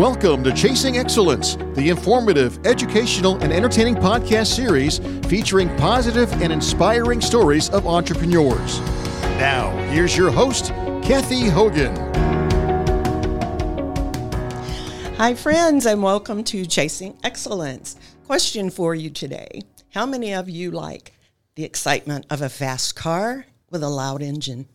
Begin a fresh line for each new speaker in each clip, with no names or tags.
Welcome to Chasing Excellence, the informative, educational, and entertaining podcast series featuring positive and inspiring stories of entrepreneurs. Now, here's your host, Kathy Hogan.
Hi, friends, and welcome to Chasing Excellence. Question for you today How many of you like the excitement of a fast car with a loud engine?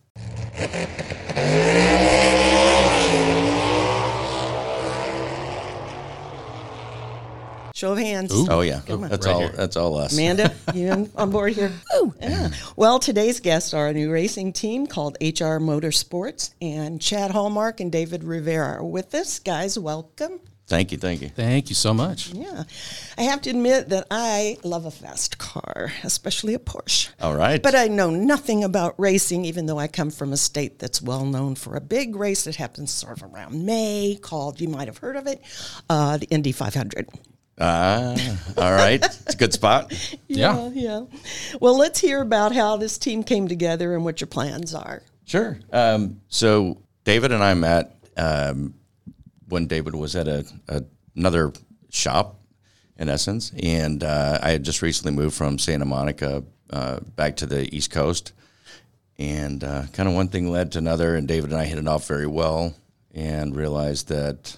Show of hands.
Oh yeah,
Come on.
that's
Right
all.
here.
That's all us.
Amanda, you in- on board here? Oh, yeah. Well, today's guests are a new racing team called HR Motorsports, and Chad Hallmark and David Rivera are with us. Guys, welcome.
Thank you, thank you.
Thank you so much.
Yeah. I have to admit that I love a fast car, especially a Porsche.
All right.
But I know nothing about racing, even though I come from a state that's well known for a big race that happens sort of around May called, you might have heard of it, uh, the Indy 500.
Ah, all right. It's a good spot.
Yeah.
yeah. Well, let's hear about how this team came together and what your plans are.
Sure. Um, so David and I met um, when David was at a, a another shop, in essence, and uh, I had just recently moved from Santa Monica uh, back to the East Coast, and uh, kind of one thing led to another, and David and I hit it off very well, and realized that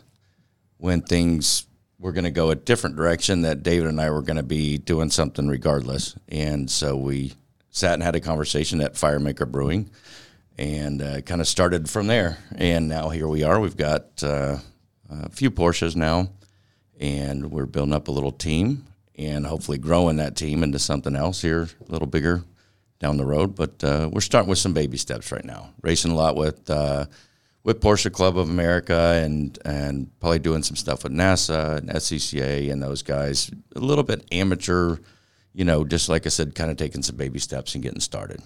when things were going to go a different direction, that David and I were going to be doing something regardless, and so we sat and had a conversation at Firemaker Brewing and uh, kind of started from there. And now here we are. We've got uh, a few Porsches now, and we're building up a little team and hopefully growing that team into something else here, a little bigger down the road. But uh, we're starting with some baby steps right now. Racing a lot with uh, with Porsche Club of America and and probably doing some stuff with NASA and SCCA and those guys. A little bit amateur, you know, just like I said, kind of taking some baby steps and getting started.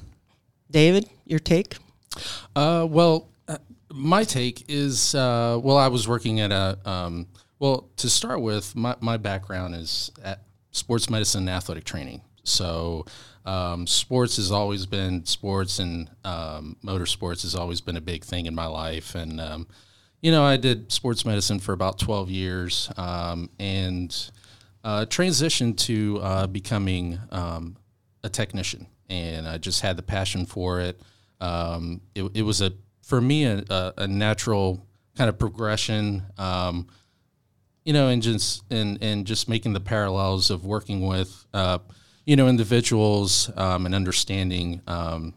David, your take?
Uh, well, uh, my take is uh, well, I was working at a um, well to start with. My, my background is at sports medicine and athletic training. So, um, sports has always been sports, and um, motorsports has always been a big thing in my life. And um, you know, I did sports medicine for about twelve years, um, and uh, transitioned to uh, becoming um, a technician, and I just had the passion for it. Um, it, it was a for me a, a, a natural kind of progression, you know, and just and and just making the parallels of working with uh, you know individuals um, and understanding um,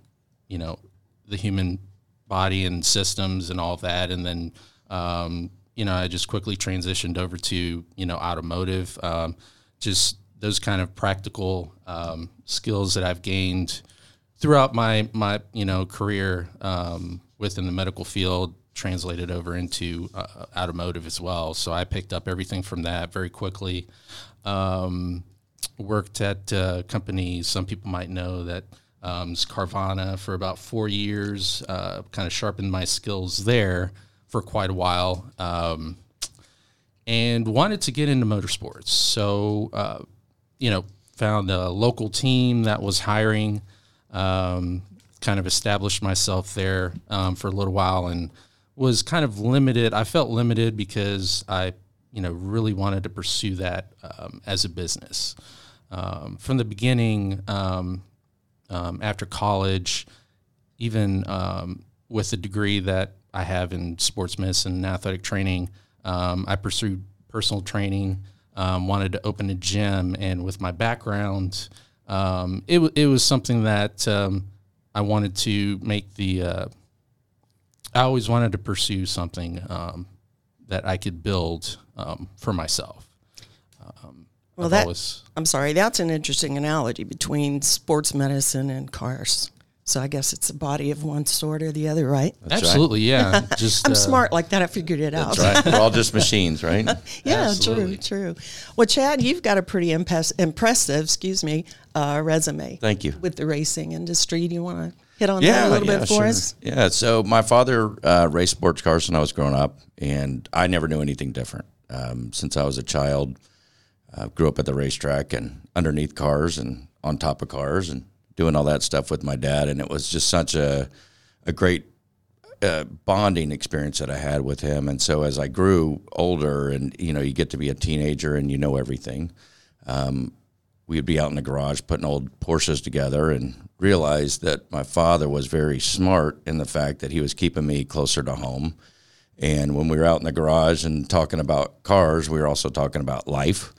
you know the human body and systems and all that, and then um, you know I just quickly transitioned over to you know automotive, um, just those kind of practical um, skills that I've gained throughout my my you know career um, within the medical field translated over into uh, automotive as well. So I picked up everything from that very quickly. Um, worked at uh, companies some people might know that um, Carvana for about four years. Uh, kind of sharpened my skills there for quite a while. Um, and wanted to get into motorsports. So, uh, you know, found a local team that was hiring, um, kind of established myself there um, for a little while and was kind of limited. I felt limited because I, you know, really wanted to pursue that um, as a business. Um, from the beginning, um, um, after college, even um, with the degree that I have in sports medicine and athletic training, um, I pursued personal training. Um, wanted to open a gym, and with my background, um, it it was something that um, I wanted to make the. Uh, I always wanted to pursue something um, that I could build um, for myself.
Well,
I've
that,
always-
I'm sorry, that's an interesting analogy between sports medicine and cars. So I guess it's a body of one sort or the other, right?
That's right.
Absolutely, yeah. Just
I'm
uh,
smart like that. I figured it out.
That's right. We're all just machines, right?
Yeah,
Absolutely.
true, true. Well, Chad, you've got a pretty impress- impressive, excuse me, uh, resume.
Thank you.
With the racing industry, do you want to hit on that a little bit for
sure.
us?
Yeah. So my father uh, raced sports cars when I was growing up, and I never knew anything different. Um, since I was a child, uh, grew up at the racetrack and underneath cars and on top of cars and doing all that stuff with my dad, and it was just such a a great a bonding experience that I had with him. And so as I grew older, and you know, you get to be a teenager and you know everything. Um, we'd be out in the garage putting old Porsches together and realized that my father was very smart in the fact that he was keeping me closer to home. And when we were out in the garage and talking about cars, we were also talking about life.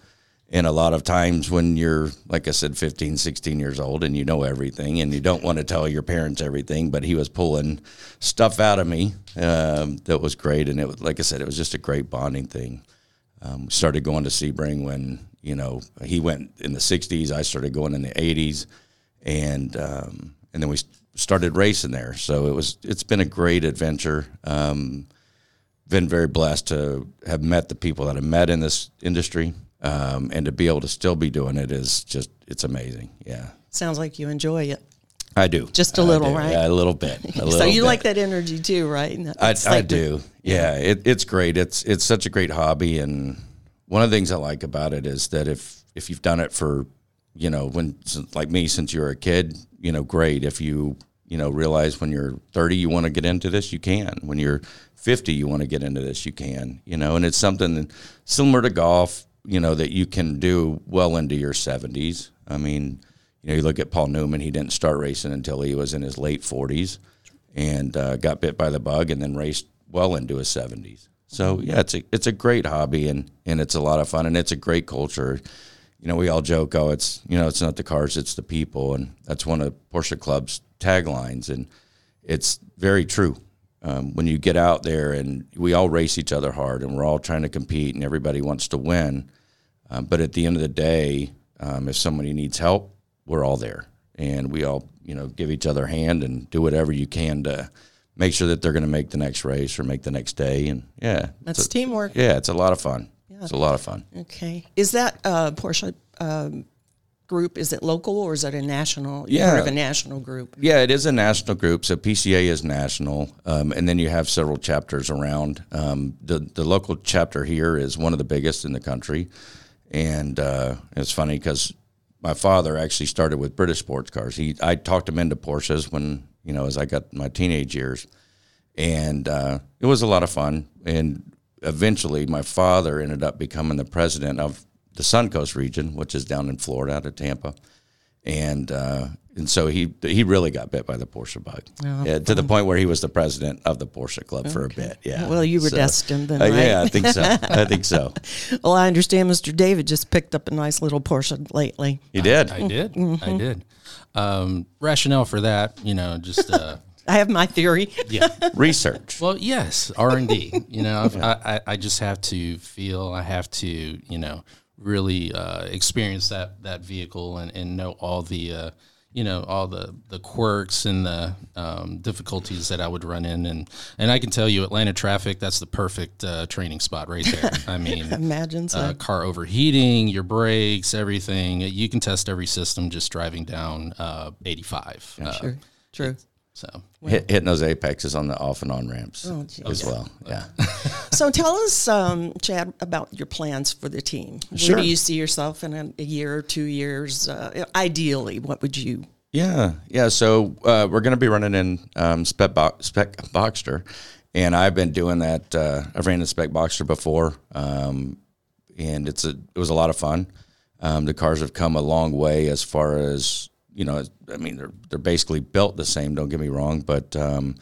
And a lot of times when you're, like I said, 15, 16 years old and you know everything and you don't want to tell your parents everything, but he was pulling stuff out of me um, that was great. And it was, like I said, it was just a great bonding thing. Um, started going to Sebring when you know, he went in the '60s. I started going in the '80s, and um, and then we started racing there. So it was it's been a great adventure. Um, been very blessed to have met the people that I met in this industry, um, and to be able to still be doing it is just it's amazing. Yeah,
Sounds like you enjoy it.
I do
Just a little, right?
Yeah, a little bit. A
so
little
you
bit.
like that energy too, right?
I, I do. Yeah, it, it's great. It's it's such a great hobby, and one of the things I like about it is that if if you've done it for, you know, when like me since you were a kid, you know, great. If you you know realize when you're 30 you want to get into this, you can. When you're 50 you want to get into this, you can. You know, and it's something similar to golf. You know that you can do well into your 70s. I mean, you know, you look at Paul Newman. He didn't start racing until he was in his late 40s and uh, got bit by the bug and then raced well into his 70s. So yeah, it's a it's a great hobby and and it's a lot of fun and it's a great culture. You know, we all joke, oh, it's you know, it's not the cars, it's the people, and that's one of Porsche Club's taglines, and it's very true. Um, when you get out there and we all race each other hard and we're all trying to compete and everybody wants to win, um, but at the end of the day, um, if somebody needs help, we're all there, and we all you know give each other a hand and do whatever you can to make sure that they're going to make the next race or make the next day. And yeah,
That's
a-
teamwork.
yeah, it's a lot of fun. It's a lot of fun.
Okay. Is that uh, Porsche um, group? Is it local or is it a national?
Yeah.
Part of a national group.
Yeah, it is a national group. So PCA is national, um, and then you have several chapters around. Um, the the local chapter here is one of the biggest in the country, and uh, it's funny because my father actually started with British sports cars. He I talked him into Porsches when you know as I got my teenage years, and uh, it was a lot of fun. And eventually, my father ended up becoming the president of the Suncoast region, which is down in Florida, out of Tampa and uh, and so he he really got bit by the Porsche bug yeah, to the point where he was the president of the Porsche Club for a bit. Yeah.
Well, you were
So-
destined then,
Uh,
right?
yeah, I think so. I think so.
Well, I understand Mr. David just picked up a nice little Porsche lately.
He did.
I did.
Mm-hmm.
I did. Um, rationale for that, you know, just uh,
I have my theory.
yeah.
Research.
Well, yes, R and D. You know, I've- I, I I just have to feel. I have to you know really uh, experience that that vehicle and, and know all the uh, you know all the the quirks and the um, difficulties that I would run in and and I can tell you Atlanta traffic that's the perfect uh, training spot right there. I mean.
Imagine so.
Uh, car overheating, your brakes, everything. You can test every system just driving down uh, 85. Uh,
True. True.
So
Hit, hitting those apexes on the off and on ramps
Oh,
as well. Yeah.
So tell us, um, Chad, about your plans for the team.
Sure.
Where do you see yourself in a, a year or two years? Uh, ideally, what would you?
Yeah, yeah. So uh, we're going to be running in um, Spec, Bo- Spec Boxster, and I've been doing that. Uh, I've ran in Spec Boxster before, um, and it's a it was a lot of fun. Um, the cars have come a long way as far as you know. I mean, they're they're basically built the same. Don't get me wrong, but um,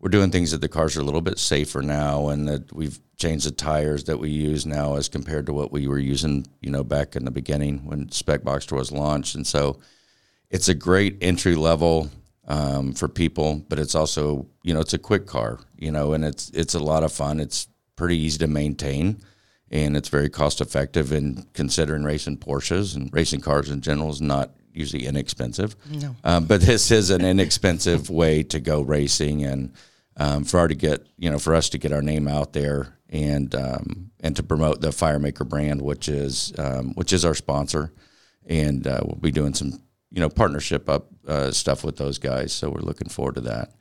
we're doing things that the cars are a little bit safer now, and that we've changed the tires that we use now as compared to what we were using, you know, back in the beginning when Spec Boxster was launched, and so it's a great entry level um, for people, but it's also you know it's a quick car, you know, and it's it's a lot of fun. It's pretty easy to maintain, and it's very cost effective. And considering racing Porsches and racing cars in general is not usually inexpensive,
No.
um, but this is an inexpensive way to go racing, and um, for our to get you know for us to get our name out there and um, and to promote the FireMaker brand, which is um, which is our sponsor, and uh, we'll be doing some you know partnership up uh, stuff with those guys. So we're looking forward to that.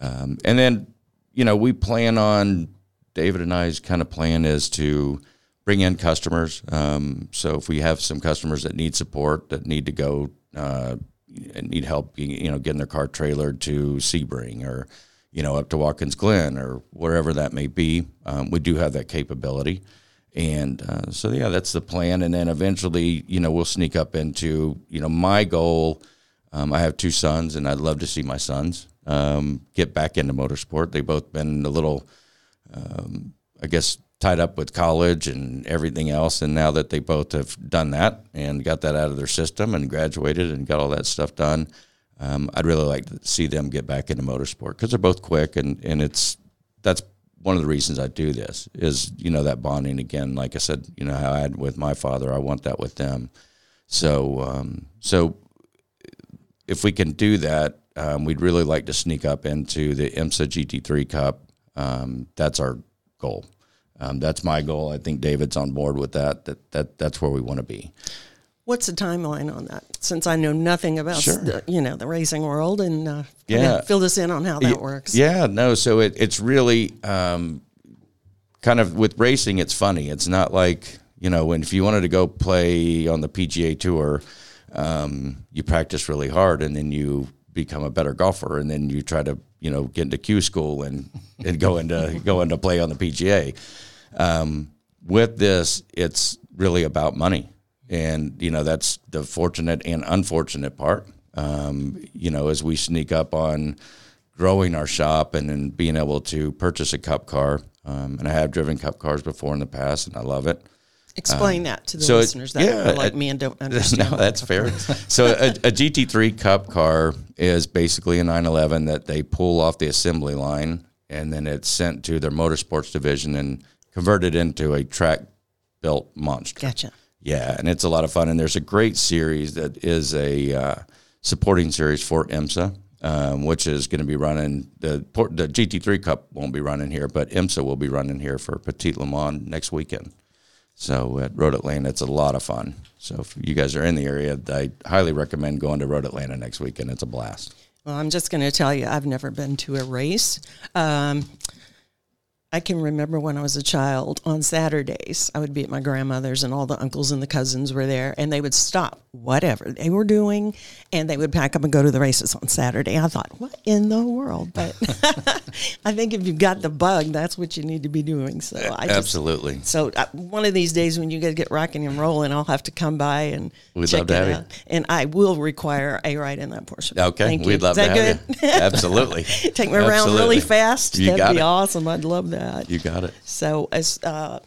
Um, and then you know we plan on David and I's kind of plan is to bring in customers. Um, so if we have some customers that need support that need to go uh, need help, you know, getting their car trailered to Sebring or you know, up to Watkins Glen or wherever that may be. Um, we do have that capability. And uh, so, yeah, that's the plan. And then eventually, you know, we'll sneak up into, you know, my goal. Um, I have two sons, and I'd love to see my sons um, get back into motorsport. They've both been a little, um, I guess, tied up with college and everything else. And now that they both have done that and got that out of their system and graduated and got all that stuff done, um, I'd really like to see them get back into motorsport because they're both quick and, and it's that's one of the reasons I do this is you know that bonding again. Like I said, you know how I had with my father, I want that with them. So um, so if we can do that, um, we'd really like to sneak up into the IMSA GT3 Cup. Um, that's our goal. Um, that's my goal. I think David's on board with that. That that that's where we want to be.
What's the timeline on that? Since I know nothing about
Sure.
the, you know the racing world, and uh,
Yeah.
fill us in on how that works.
Yeah, no. So it, it's really um, kind of with racing. It's funny. It's not like you know when if you wanted to go play on the PGA Tour, um, you practice really hard and then you become a better golfer and then you try to you know get into Q school and and go into go into play on the PGA. Um, with this, it's really about money, and you know that's the fortunate and unfortunate part. Um, you know, as we sneak up on growing our shop and then being able to purchase a cup car. Um, and I have driven cup cars before in the past, and I love it.
Explain that to the
so it-
listeners that
yeah,
are like
it-
me and don't understand.
no, that's fair. so a, a GT3 Cup car is basically a 911 that they pull off the assembly line, and then it's sent to their motorsports division and converted into a track built monster.
Gotcha.
Yeah, and it's a lot of fun. And there's a great series that is a uh, supporting series for IMSA, um, which is going to be running the Port- the GT3 Cup won't be running here, but IMSA will be running here for Petit Le Mans next weekend. So at Road Atlanta, it's a lot of fun. So if you guys are in the area, I highly recommend going to Road Atlanta next weekend. It's a blast.
Well, I'm just going to tell you, I've never been to a race. Um, I can remember when I was a child on Saturdays, I would be at my grandmother's and all the uncles and the cousins were there and they would stop whatever they were doing and they would pack up and go to the races on Saturday. I thought, what in the world? But I think if you've got the bug, that's what you need to be doing. So I just,
Absolutely.
so uh, one of these days when you guys get rocking and rolling, I'll have to come by and
We'd
check
love to
it
have you.
out. And I will require a ride in that Porsche.
Okay,
Thank you.
we'd love
Is
to
that
have
good?
you. Absolutely.
Take me around really fast.
You
That'd be
it.
awesome. I'd love that.
You got it.
So as uh,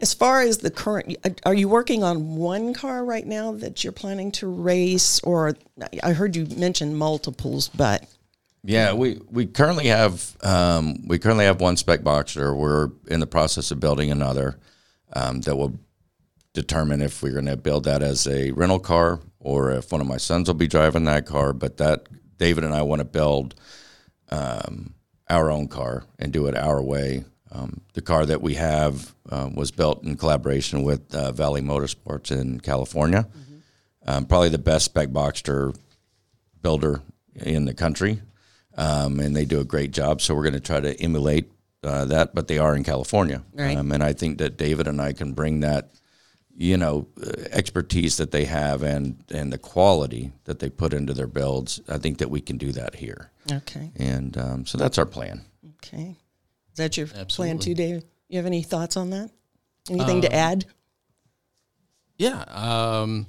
as far as the current, are you working on one car right now that you're planning to race, or I heard you mention multiples, but
Yeah, we, we currently have um, we currently have one spec Boxster. We're in the process of building another um, that will determine if we're going to build that as a rental car or if one of my sons will be driving that car. But that David and I want to build um, our own car and do it our way. Um, the car that we have uh, was built in collaboration with uh, Valley Motorsports in California. Um, probably the best spec Boxster builder in the country, um, and they do a great job. So we're going to try to emulate uh, that, but they are in California,
Right.
um, and I think that David and I can bring that, you know, uh, expertise that they have and and the quality that they put into their builds. I think that we can do that here,
okay,
and um, so that's our plan.
okay. That your plan too, David? You have any thoughts on that? Anything to add?
Yeah, um,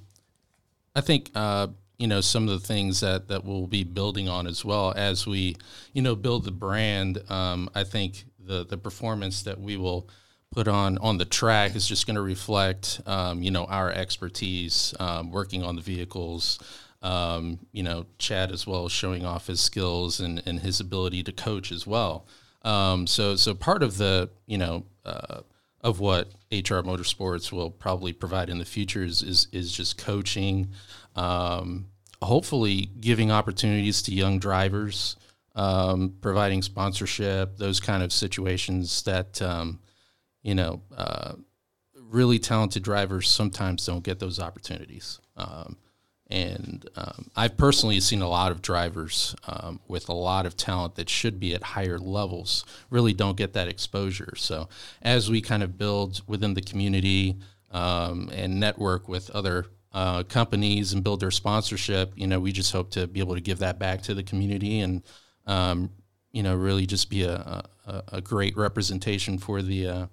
I think uh, you know some of the things that that we'll be building on as well as we you know build the brand. Um, I think the the performance that we will put on on the track is just going to reflect um, you know our expertise um, working on the vehicles. Um, you know, Chad as well showing off his skills and, and his ability to coach as well. Um, so so part of the you know uh, of what HR Motorsports will probably provide in the future is is, is just coaching, um, hopefully giving opportunities to young drivers, um, providing sponsorship, those kind of situations that um, you know uh, really talented drivers sometimes don't get those opportunities. And um, I've personally seen a lot of drivers um, with a lot of talent that should be at higher levels really don't get that exposure. So as we kind of build within the community um, and network with other uh, companies and build their sponsorship, you know, we just hope to be able to give that back to the community and um, you know, really just be a, a, a great representation for the uh,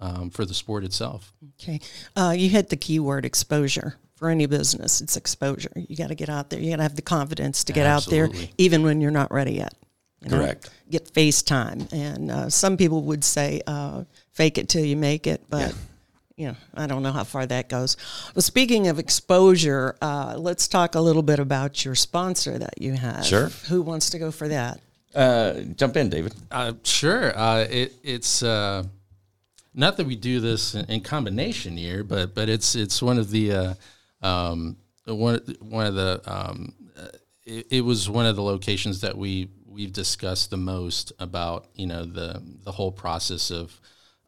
um, for the sport itself.
Okay. Uh, you hit the keyword exposure for any business. It's exposure. You got to get out there. You got to have the confidence to get out there, even when you're not ready yet. you know?
Correct.
Get FaceTime. And uh, some people would say, uh, fake it till you make it. But, you know, I don't know how far that goes. Well, speaking of exposure, uh, let's talk a little bit about your sponsor that you have.
Sure.
Who wants to go for that?
Uh, jump in, David.
Uh, sure. Uh, it, it's uh, not that we do this in, in combination here, but but it's it's one of the uh, um, one one of the um, it, it was one of the locations that we we've discussed the most about you know the the whole process of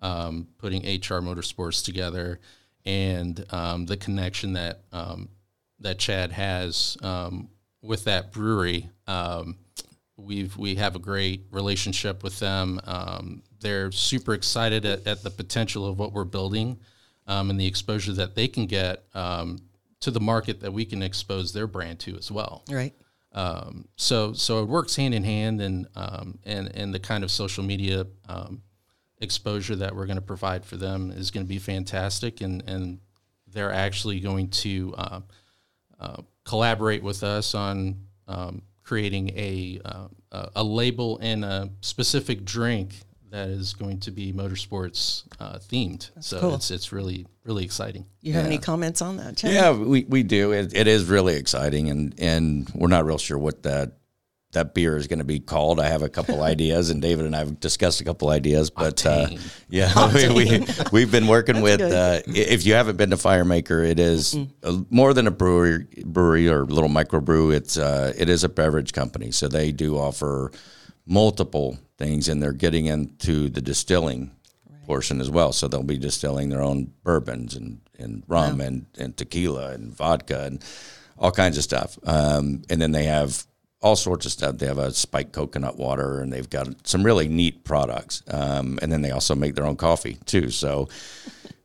um, putting HR Motorsports together and um, the connection that um, that Chad has um, with that brewery. Um, we've we have a great relationship with them. Um, they're super excited at, at the potential of what we're building um, and the exposure that they can get um, to the market that we can expose their brand to as well.
Right.
Um, so so it works hand in hand, and um, and and the kind of social media um, exposure that we're going to provide for them is going to be fantastic, and and they're actually going to uh, uh, collaborate with us on um, creating a uh, a- a label and a specific drink that is going to be motorsports uh, themed. so
cool.
it's it's really really exciting.
You have any comments on that, Chad?
Yeah, we, we do. It, it is really exciting, and, and we're not real sure what that that beer is going to be called. I have a couple ideas, and David and I have discussed a couple ideas. But uh, yeah, we, we we've been working with.
good.
Uh, if you haven't been to Firemaker, it is a, more than a brewery, brewery or little microbrew. It's uh, it is a beverage company, so they do offer multiple things, and they're getting into the distilling portion as well. So they'll be distilling their own bourbons and, and rum and, and tequila and vodka and all kinds of stuff. Um, and then they have all sorts of stuff. They have a spiked coconut water and they've got some really neat products. Um, and then they also make their own coffee too. So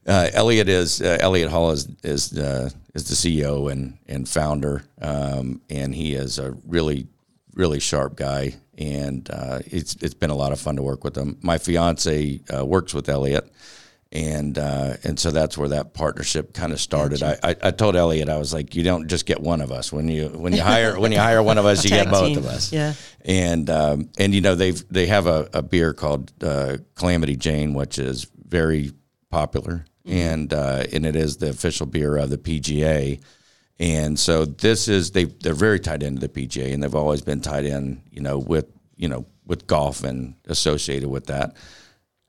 uh, Elliot is uh, Elliot Hall is is uh, is the CEO and and founder, um, and he is a really really sharp guy, and uh, it's it's been a lot of fun to work with him. My fiance uh, works with Elliot, and uh, and so that's where that partnership kind of started. I, I, I told Elliot I was like, you don't just get one of us when you when you hire when you hire one of us, you get both
team.
of us.
Yeah.
and um, and you know they've they have a, a beer called uh, Calamity Jane, which is very popular, and uh, and it is the official beer of the PGA. And so this is they they're very tied into the PGA, and they've always been tied in, you know, with you know with golf and associated with that.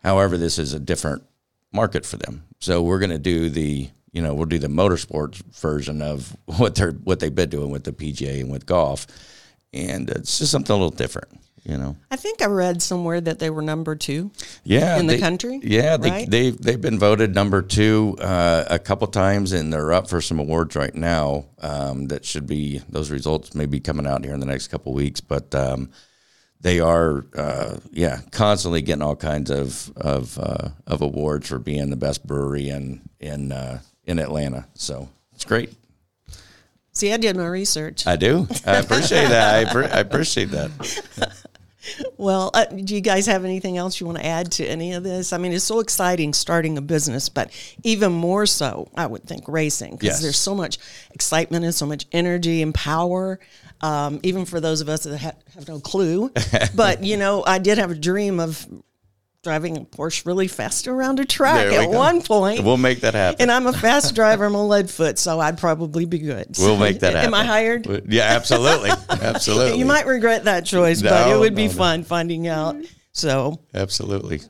However, this is a different market for them. So we're going to do the you know we'll do the motorsports version of what they're what they've been doing with the PGA and with golf, and it's just something a little different, you know.
I think I read somewhere that they were number two.
Yeah,
In the country?
Yeah, they,
Right?
they've they've been voted number two uh, a couple times, and they're up for some awards right now. Um, that should be those results may be coming out here in the next couple weeks, but um, they are uh, yeah constantly getting all kinds of of uh, of awards for being the best brewery in in uh, in Atlanta. So it's great.
See, I did my research.
I do. I appreciate that. I, I appreciate that.
Well, uh, do you guys have anything else you want to add to any of this? I mean, it's so exciting starting a business, but even more so, I would think racing because
Yes.
there's so much excitement and so much energy and power. Um, even for those of us that ha- have no clue, but you know, I did have a dream of driving a Porsche really fast around a track at
go.
one point.
We'll make that happen.
and I'm a fast driver. I'm a lead foot, so I'd probably be good.
We'll make that happen.
Am I hired?
Yeah, absolutely, absolutely.
You might regret that choice, but it
No,
would be
no, no.
fun finding out. So
Absolutely.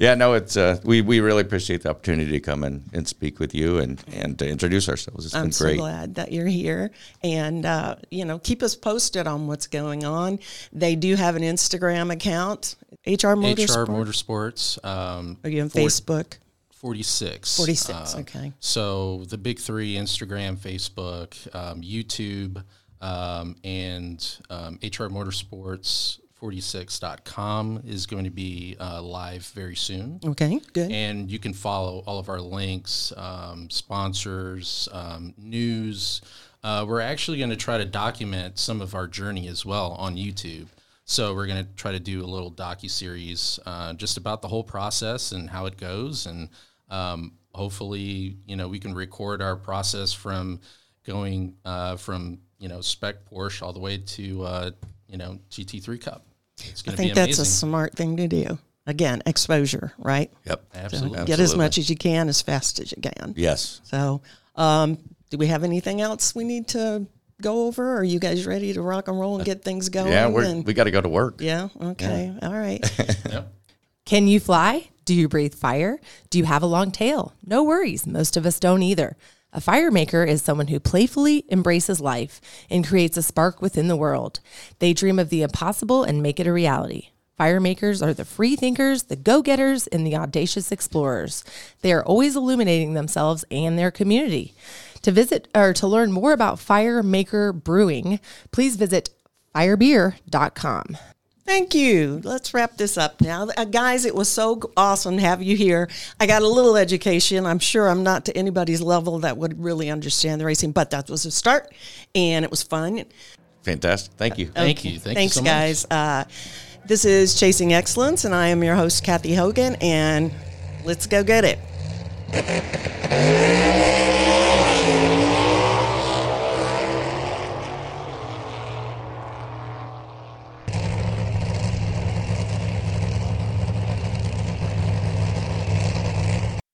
Yeah, no, it's uh, we we really appreciate the opportunity to come and, and speak with you and and to introduce ourselves. It's
I'm
been
so
great.
glad that you're here, and uh, you know, keep us posted on what's going on. They do have an Instagram account, HR Motorsport.
HR Motorsports. Um,
Are you on
for-
Facebook?
46.
46,
Uh,
okay.
So the big three Instagram, Facebook, um, YouTube, um, and um, HR Motorsports 46.com is going to be uh, live very soon.
Okay, good.
And you can follow all of our links, um, sponsors, um, news. Uh, we're actually going to try to document some of our journey as well on YouTube. So we're going to try to do a little docu series uh, just about the whole process and how it goes, and um, hopefully, you know, we can record our process from going uh, from you know spec Porsche all the way to uh, you know GT3 Cup. It's
I
going be
think that's a smart thing to do. Again, exposure, right?
Yep.
So
Absolutely.
get as much as you can, as fast as you can.
Yes.
So, um, do we have anything else we need to go over? Are you guys ready to rock and roll and get things going?
Yeah, we're,
and-
we got to go to work.
yeah. Okay. All right.
Yep.
Can you fly? Do you breathe fire? Do you have a long tail? No worries, most of us don't either. A fire maker is someone who playfully embraces life and creates a spark within the world. They dream of the impossible and make it a reality. Fire makers are the free thinkers, the go getters, and the audacious explorers. They are always illuminating themselves and their community. To visit or to learn more about Fire Maker Brewing, please visit firebeer.com.
Thank you. Let's wrap this up now. Uh, guys, it was so awesome to have you here. I got a little education. I'm sure I'm not to anybody's level that would really understand the racing, but that was a start and it was fun.
Fantastic. Thank you.
Thank you. Thank
Thanks,
you so much.
guys. Uh, this is Chasing Excellence, and I am your host, Kathy Hogan, and let's go get it.